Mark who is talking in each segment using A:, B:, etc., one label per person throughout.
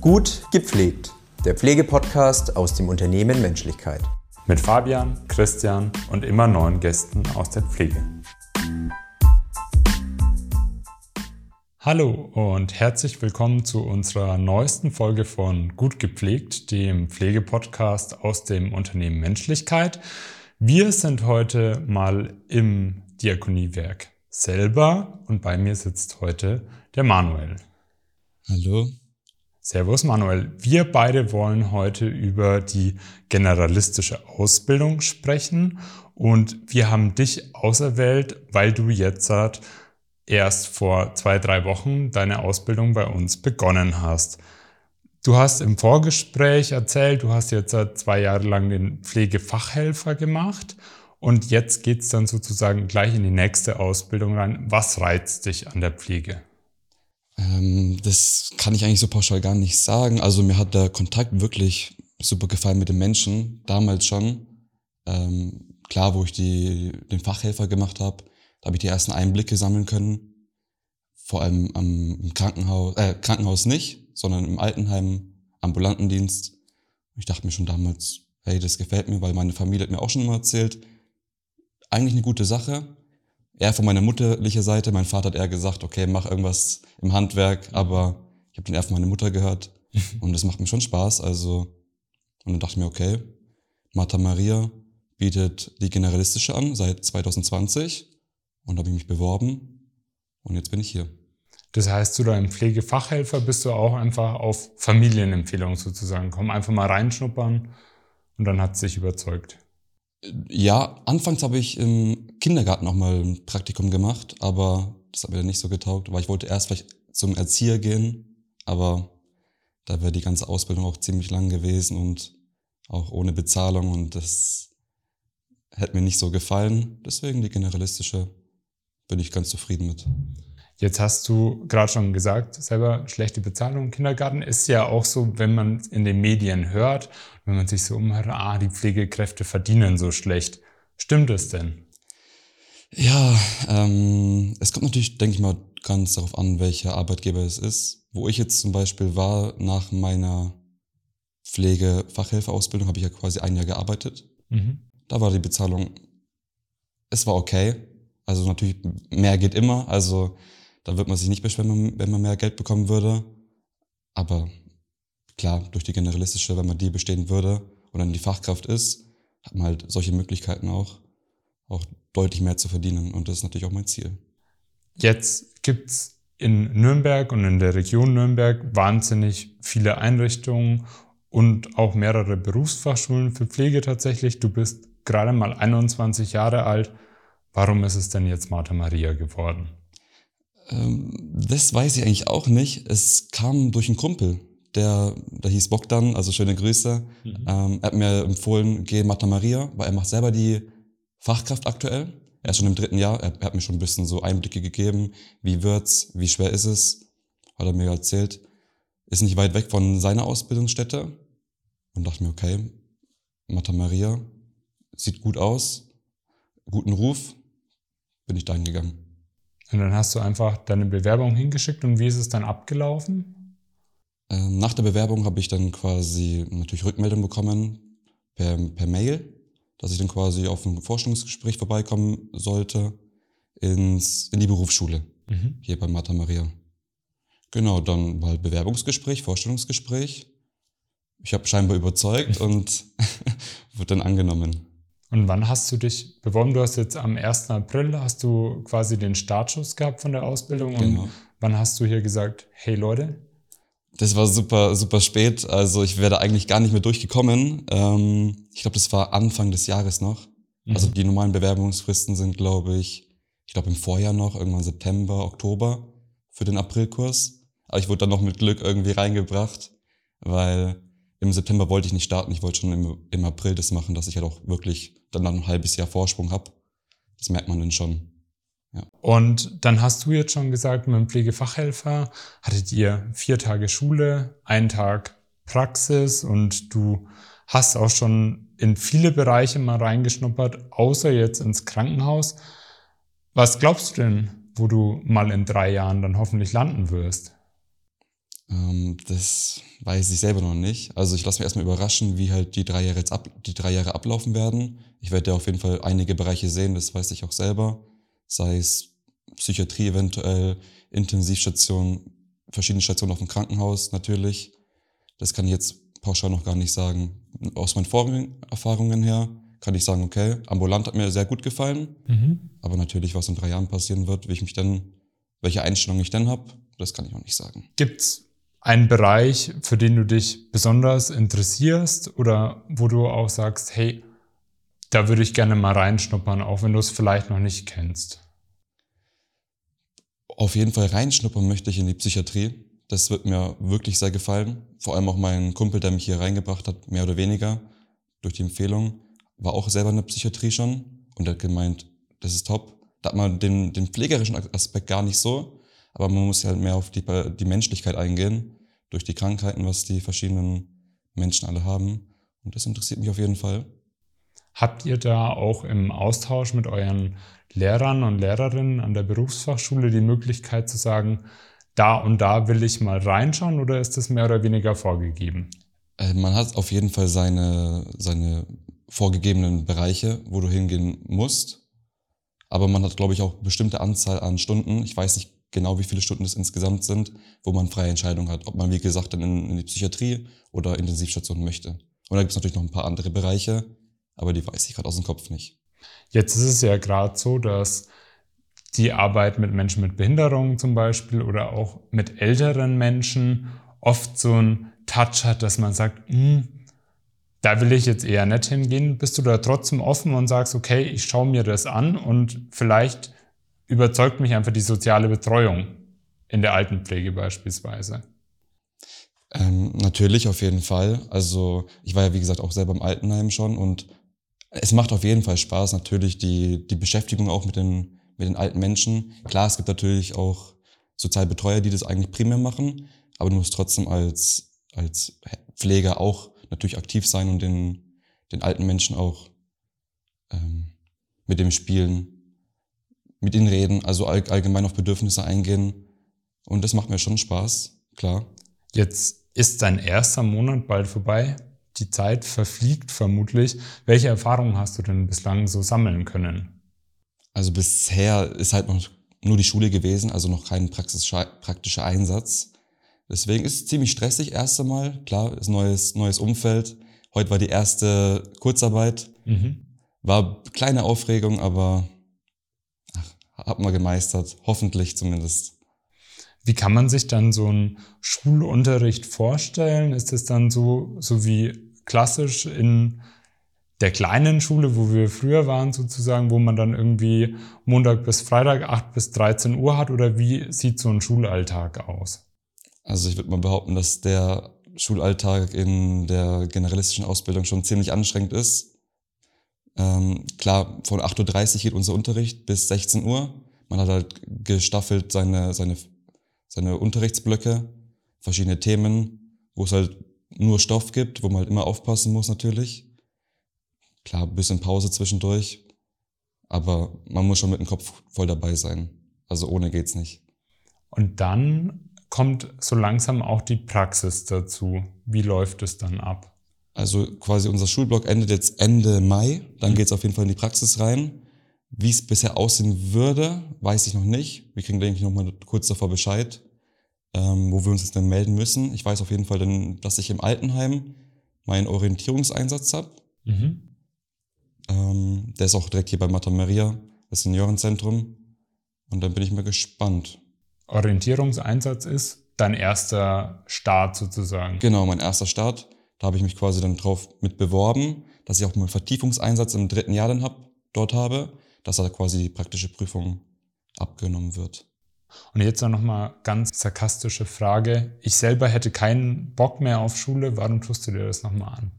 A: Gut gepflegt, der Pflegepodcast aus dem Unternehmen Menschlichkeit.
B: Mit Fabian, Christian und immer neuen Gästen aus der Pflege. Hallo und herzlich willkommen zu unserer neuesten Folge von Gut gepflegt, dem Pflegepodcast aus dem Unternehmen Menschlichkeit. Wir sind heute mal im Diakoniewerk selber und bei mir sitzt heute der Manuel.
C: Hallo.
B: Servus Manuel. Wir beide wollen heute über die generalistische Ausbildung sprechen und wir haben dich auserwählt, weil du jetzt erst vor zwei, drei Wochen deine Ausbildung bei uns begonnen hast. Du hast im Vorgespräch erzählt, du hast jetzt zwei Jahre lang den Pflegefachhelfer gemacht und jetzt geht's dann sozusagen gleich in die nächste Ausbildung rein. Was reizt dich an der Pflege?
C: Ähm, das kann ich eigentlich so pauschal gar nicht sagen. Also mir hat der Kontakt wirklich super gefallen mit den Menschen, damals schon. Ähm, klar, wo ich die, den Fachhelfer gemacht habe, da habe ich die ersten Einblicke sammeln können. Vor allem am im Krankenhaus, äh, Krankenhaus nicht, sondern im Altenheim, Ambulantendienst. Ich dachte mir schon damals, hey, das gefällt mir, weil meine Familie hat mir auch schon immer erzählt, eigentlich eine gute Sache. Er von meiner mutterlichen Seite, mein Vater hat eher gesagt, okay, mach irgendwas im Handwerk, aber ich habe den eher von meiner Mutter gehört und das macht mir schon Spaß. Also und dann dachte ich mir, okay, Martha Maria bietet die generalistische an seit 2020 und habe ich mich beworben und jetzt bin ich hier.
B: Das heißt, zu deinem Pflegefachhelfer bist du auch einfach auf Familienempfehlung sozusagen. Komm einfach mal reinschnuppern und dann hat es sich überzeugt.
C: Ja, anfangs habe ich im Kindergarten auch mal ein Praktikum gemacht, aber das hat mir dann nicht so getaugt, weil ich wollte erst vielleicht zum Erzieher gehen, aber da wäre die ganze Ausbildung auch ziemlich lang gewesen und auch ohne Bezahlung und das hätte mir nicht so gefallen. Deswegen die generalistische bin ich ganz zufrieden mit.
B: Jetzt hast du gerade schon gesagt, selber schlechte Bezahlung im Kindergarten ist ja auch so, wenn man in den Medien hört, wenn man sich so umhört, ah, die Pflegekräfte verdienen so schlecht. Stimmt es denn?
C: Ja, ähm, es kommt natürlich, denke ich mal, ganz darauf an, welcher Arbeitgeber es ist. Wo ich jetzt zum Beispiel war, nach meiner Pflegefachhelferausbildung habe ich ja quasi ein Jahr gearbeitet. Mhm. Da war die Bezahlung, es war okay. Also natürlich, mehr geht immer. Also da wird man sich nicht beschweren, wenn man mehr Geld bekommen würde. Aber klar, durch die generalistische, wenn man die bestehen würde und dann die Fachkraft ist, hat man halt solche Möglichkeiten auch, auch deutlich mehr zu verdienen. Und das ist natürlich auch mein Ziel.
B: Jetzt gibt's in Nürnberg und in der Region Nürnberg wahnsinnig viele Einrichtungen und auch mehrere Berufsfachschulen für Pflege tatsächlich. Du bist gerade mal 21 Jahre alt. Warum ist es denn jetzt Martha Maria geworden?
C: Ähm, das weiß ich eigentlich auch nicht. Es kam durch einen Kumpel, der, der hieß Bogdan, also schöne Grüße. Mhm. Ähm, er hat mir empfohlen, geh Martha Maria, weil er macht selber die Fachkraft aktuell. Er ist schon im dritten Jahr, er, er hat mir schon ein bisschen so Einblicke gegeben, wie wird's, wie schwer ist es, hat er mir erzählt. Ist nicht weit weg von seiner Ausbildungsstätte. Und dachte mir, okay, Martha Maria, sieht gut aus, guten Ruf, bin ich dahin gegangen.
B: Und dann hast du einfach deine Bewerbung hingeschickt und wie ist es dann abgelaufen?
C: Ähm, nach der Bewerbung habe ich dann quasi natürlich Rückmeldung bekommen per, per Mail, dass ich dann quasi auf ein Vorstellungsgespräch vorbeikommen sollte ins, in die Berufsschule mhm. hier bei Martha Maria. Genau, dann war halt Bewerbungsgespräch, Vorstellungsgespräch. Ich habe scheinbar überzeugt und wurde dann angenommen.
B: Und wann hast du dich beworben? Du hast jetzt am 1. April hast du quasi den Startschuss gehabt von der Ausbildung. Genau. Und wann hast du hier gesagt, hey Leute?
C: Das war super, super spät. Also ich wäre da eigentlich gar nicht mehr durchgekommen. Ähm, ich glaube, das war Anfang des Jahres noch. Mhm. Also die normalen Bewerbungsfristen sind, glaube ich, ich glaube im Vorjahr noch, irgendwann September, Oktober für den Aprilkurs. Aber ich wurde dann noch mit Glück irgendwie reingebracht, weil im September wollte ich nicht starten. Ich wollte schon im, im April das machen, dass ich halt auch wirklich dann noch ein halbes Jahr Vorsprung habe. Das merkt man dann schon.
B: Ja. Und dann hast du jetzt schon gesagt, mit dem Pflegefachhelfer hattet ihr vier Tage Schule, einen Tag Praxis und du hast auch schon in viele Bereiche mal reingeschnuppert, außer jetzt ins Krankenhaus. Was glaubst du denn, wo du mal in drei Jahren dann hoffentlich landen wirst?
C: Ähm, das weiß ich selber noch nicht. Also ich lasse mich erstmal überraschen, wie halt die drei Jahre jetzt ab, die drei Jahre ablaufen werden. Ich werde ja auf jeden Fall einige Bereiche sehen, das weiß ich auch selber. Sei es Psychiatrie eventuell, Intensivstation, verschiedene Stationen auf dem Krankenhaus natürlich. Das kann ich jetzt pauschal noch gar nicht sagen. Aus meinen vorigen Erfahrungen her kann ich sagen, okay, ambulant hat mir sehr gut gefallen. Mhm. Aber natürlich, was in drei Jahren passieren wird, wie ich mich denn, welche Einstellung ich denn habe, das kann ich noch nicht sagen.
B: Gibt's einen Bereich, für den du dich besonders interessierst oder wo du auch sagst, hey, da würde ich gerne mal reinschnuppern, auch wenn du es vielleicht noch nicht kennst?
C: Auf jeden Fall reinschnuppern möchte ich in die Psychiatrie. Das wird mir wirklich sehr gefallen. Vor allem auch mein Kumpel, der mich hier reingebracht hat, mehr oder weniger, durch die Empfehlung, war auch selber in der Psychiatrie schon und hat gemeint, das ist top. Da hat man den, den pflegerischen Aspekt gar nicht so, aber man muss halt mehr auf die, die Menschlichkeit eingehen, durch die Krankheiten, was die verschiedenen Menschen alle haben. Und das interessiert mich auf jeden Fall.
B: Habt ihr da auch im Austausch mit euren Lehrern und Lehrerinnen an der Berufsfachschule die Möglichkeit zu sagen, da und da will ich mal reinschauen oder ist das mehr oder weniger vorgegeben?
C: Äh, man hat auf jeden Fall seine, seine vorgegebenen Bereiche, wo du hingehen musst. Aber man hat, glaube ich, auch bestimmte Anzahl an Stunden. Ich weiß nicht genau, wie viele Stunden es insgesamt sind, wo man freie Entscheidung hat, ob man, wie gesagt, dann in, in die Psychiatrie oder Intensivstation möchte. Und da gibt es natürlich noch ein paar andere Bereiche, aber die weiß ich gerade aus dem Kopf nicht.
B: Jetzt ist es ja gerade so, dass die Arbeit mit Menschen mit Behinderungen zum Beispiel oder auch mit älteren Menschen oft so einen Touch hat, dass man sagt, hm, da will ich jetzt eher nicht hingehen. Bist du da trotzdem offen und sagst, okay, ich schaue mir das an und vielleicht überzeugt mich einfach die soziale Betreuung in der Altenpflege beispielsweise.
C: Ähm, natürlich, auf jeden Fall. Also ich war ja, wie gesagt, auch selber im Altenheim schon und es macht auf jeden Fall Spaß, natürlich die, die Beschäftigung auch mit den, mit den alten Menschen. Klar, es gibt natürlich auch Sozialbetreuer, die das eigentlich primär machen, aber du musst trotzdem als, als Pfleger auch natürlich aktiv sein und den, den alten Menschen auch ähm, mit dem Spielen mit ihnen reden, also all, allgemein auf Bedürfnisse eingehen. Und das macht mir schon Spaß, klar.
B: Jetzt ist dein erster Monat bald vorbei. Die Zeit verfliegt vermutlich. Welche Erfahrungen hast du denn bislang so sammeln können?
C: Also bisher ist halt noch nur die Schule gewesen, also noch kein praktischer Einsatz. Deswegen ist es ziemlich stressig erst einmal. Klar, ist neues, neues Umfeld. Heute war die erste Kurzarbeit. Mhm. War kleine Aufregung, aber hat man gemeistert, hoffentlich zumindest.
B: Wie kann man sich dann so einen Schulunterricht vorstellen? Ist es dann so, so wie klassisch in der kleinen Schule, wo wir früher waren sozusagen, wo man dann irgendwie Montag bis Freitag 8 bis 13 Uhr hat oder wie sieht so ein Schulalltag aus?
C: Also ich würde mal behaupten, dass der Schulalltag in der generalistischen Ausbildung schon ziemlich anstrengend ist. Ähm, klar, von 8.30 Uhr geht unser Unterricht bis 16 Uhr. Man hat halt gestaffelt seine, seine, seine Unterrichtsblöcke, verschiedene Themen, wo es halt nur Stoff gibt, wo man halt immer aufpassen muss natürlich. Klar, ein bisschen Pause zwischendurch, aber man muss schon mit dem Kopf voll dabei sein. Also ohne geht's nicht.
B: Und dann kommt so langsam auch die Praxis dazu. Wie läuft es dann ab?
C: Also quasi unser Schulblock endet jetzt Ende Mai. Dann mhm. geht es auf jeden Fall in die Praxis rein. Wie es bisher aussehen würde, weiß ich noch nicht. Wir kriegen, denke ich, noch mal kurz davor Bescheid, ähm, wo wir uns jetzt dann melden müssen. Ich weiß auf jeden Fall dann, dass ich im Altenheim meinen Orientierungseinsatz habe. Mhm. Ähm, der ist auch direkt hier bei Mata Maria, das Seniorenzentrum. Und dann bin ich mal gespannt.
B: Orientierungseinsatz ist dein erster Start sozusagen.
C: Genau, mein erster Start. Da habe ich mich quasi dann drauf mit beworben, dass ich auch meinen Vertiefungseinsatz im dritten Jahr dann hab, dort habe, dass da quasi die praktische Prüfung abgenommen wird.
B: Und jetzt noch mal ganz sarkastische Frage. Ich selber hätte keinen Bock mehr auf Schule. Warum tust du dir das nochmal an?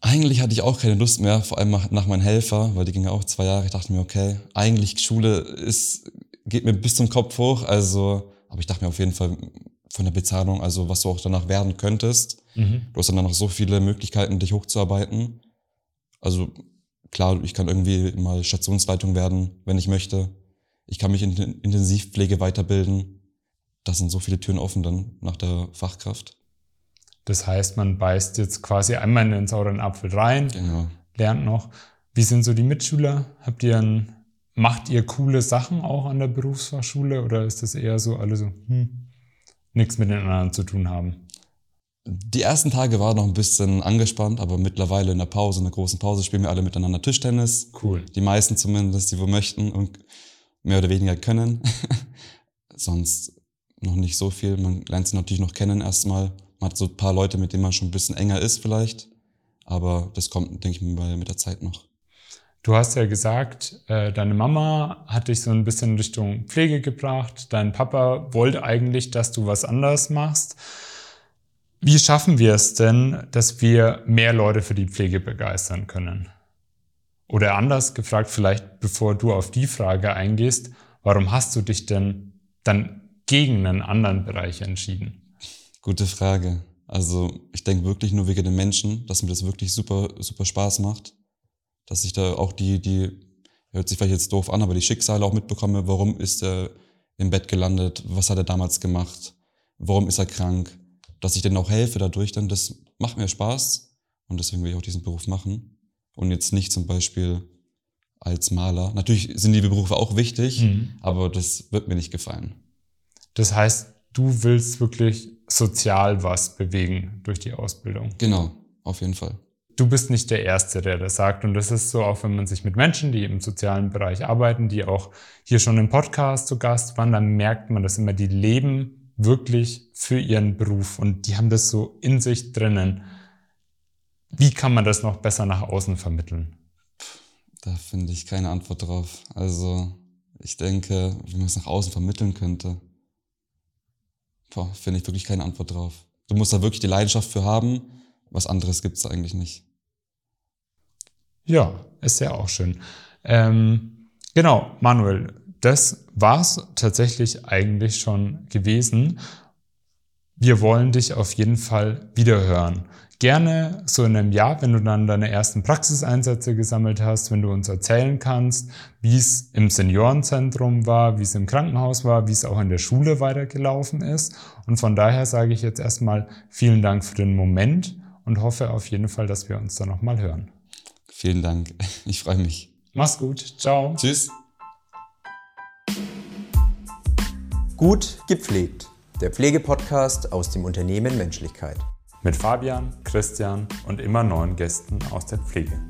C: Eigentlich hatte ich auch keine Lust mehr, vor allem nach meinem Helfer, weil die ging ja auch zwei Jahre. Ich dachte mir, okay, eigentlich Schule ist, geht mir bis zum Kopf hoch. Also, aber ich dachte mir auf jeden Fall, von der Bezahlung, also was du auch danach werden könntest. Mhm. Du hast dann noch so viele Möglichkeiten, dich hochzuarbeiten. Also klar, ich kann irgendwie mal Stationsleitung werden, wenn ich möchte. Ich kann mich in Intensivpflege weiterbilden. da sind so viele Türen offen dann nach der Fachkraft.
B: Das heißt, man beißt jetzt quasi einmal in den sauren Apfel rein,
C: Genau.
B: lernt noch. Wie sind so die Mitschüler? Habt ihr ein, macht ihr coole Sachen auch an der Berufsfachschule oder ist das eher so alle so, hm, nichts mit den anderen zu tun haben?
C: Die ersten Tage waren noch ein bisschen angespannt, aber mittlerweile in der Pause, in der großen Pause, spielen wir alle miteinander Tischtennis.
B: Cool.
C: Die meisten zumindest, die wir möchten und mehr oder weniger können. Sonst noch nicht so viel. Man lernt sie natürlich noch kennen erstmal. Man hat so ein paar Leute, mit denen man schon ein bisschen enger ist vielleicht. Aber das kommt, denke ich mal, mit der Zeit noch.
B: Du hast ja gesagt, äh, deine Mama hat dich so ein bisschen Richtung Pflege gebracht. Dein Papa wollte eigentlich, dass du was anderes machst. Wie schaffen wir es denn, dass wir mehr Leute für die Pflege begeistern können? Oder anders gefragt, vielleicht bevor du auf die Frage eingehst, warum hast du dich denn dann gegen einen anderen Bereich entschieden?
C: Gute Frage. Also ich denke wirklich nur wegen den Menschen, dass mir das wirklich super, super Spaß macht. Dass ich da auch die, die, hört sich vielleicht jetzt doof an, aber die Schicksale auch mitbekomme, warum ist er im Bett gelandet, was hat er damals gemacht, warum ist er krank, dass ich denen auch helfe dadurch, dann das macht mir Spaß und deswegen will ich auch diesen Beruf machen und jetzt nicht zum Beispiel als Maler. Natürlich sind die Berufe auch wichtig,
B: Mhm.
C: aber das wird mir nicht gefallen.
B: Das heißt, du willst wirklich sozial was bewegen durch die Ausbildung.
C: Genau, auf jeden Fall.
B: Du bist nicht der Erste, der das sagt. Und das ist so, auch wenn man sich mit Menschen, die im sozialen Bereich arbeiten, die auch hier schon im Podcast zu Gast waren, dann merkt man das immer, die leben wirklich für ihren Beruf und die haben das so in sich drinnen. Wie kann man das noch besser nach außen vermitteln?
C: Da finde ich keine Antwort drauf. Also ich denke, wie man es nach außen vermitteln könnte, finde ich wirklich keine Antwort drauf. Du musst da wirklich die Leidenschaft für haben. Was anderes gibt es eigentlich nicht.
B: Ja, ist ja auch schön. Ähm, genau, Manuel, das war's tatsächlich eigentlich schon gewesen. Wir wollen dich auf jeden Fall wiederhören. Gerne so in einem Jahr, wenn du dann deine ersten Praxiseinsätze gesammelt hast, wenn du uns erzählen kannst, wie es im Seniorenzentrum war, wie es im Krankenhaus war, wie es auch in der Schule weitergelaufen ist. Und von daher sage ich jetzt erstmal vielen Dank für den Moment und hoffe auf jeden Fall, dass wir uns da nochmal hören.
C: Vielen Dank. Ich freue mich.
B: Mach's gut. Ciao.
C: Tschüss.
A: Gut gepflegt. Der Pflegepodcast aus dem Unternehmen Menschlichkeit.
B: Mit Fabian, Christian und immer neuen Gästen aus der Pflege.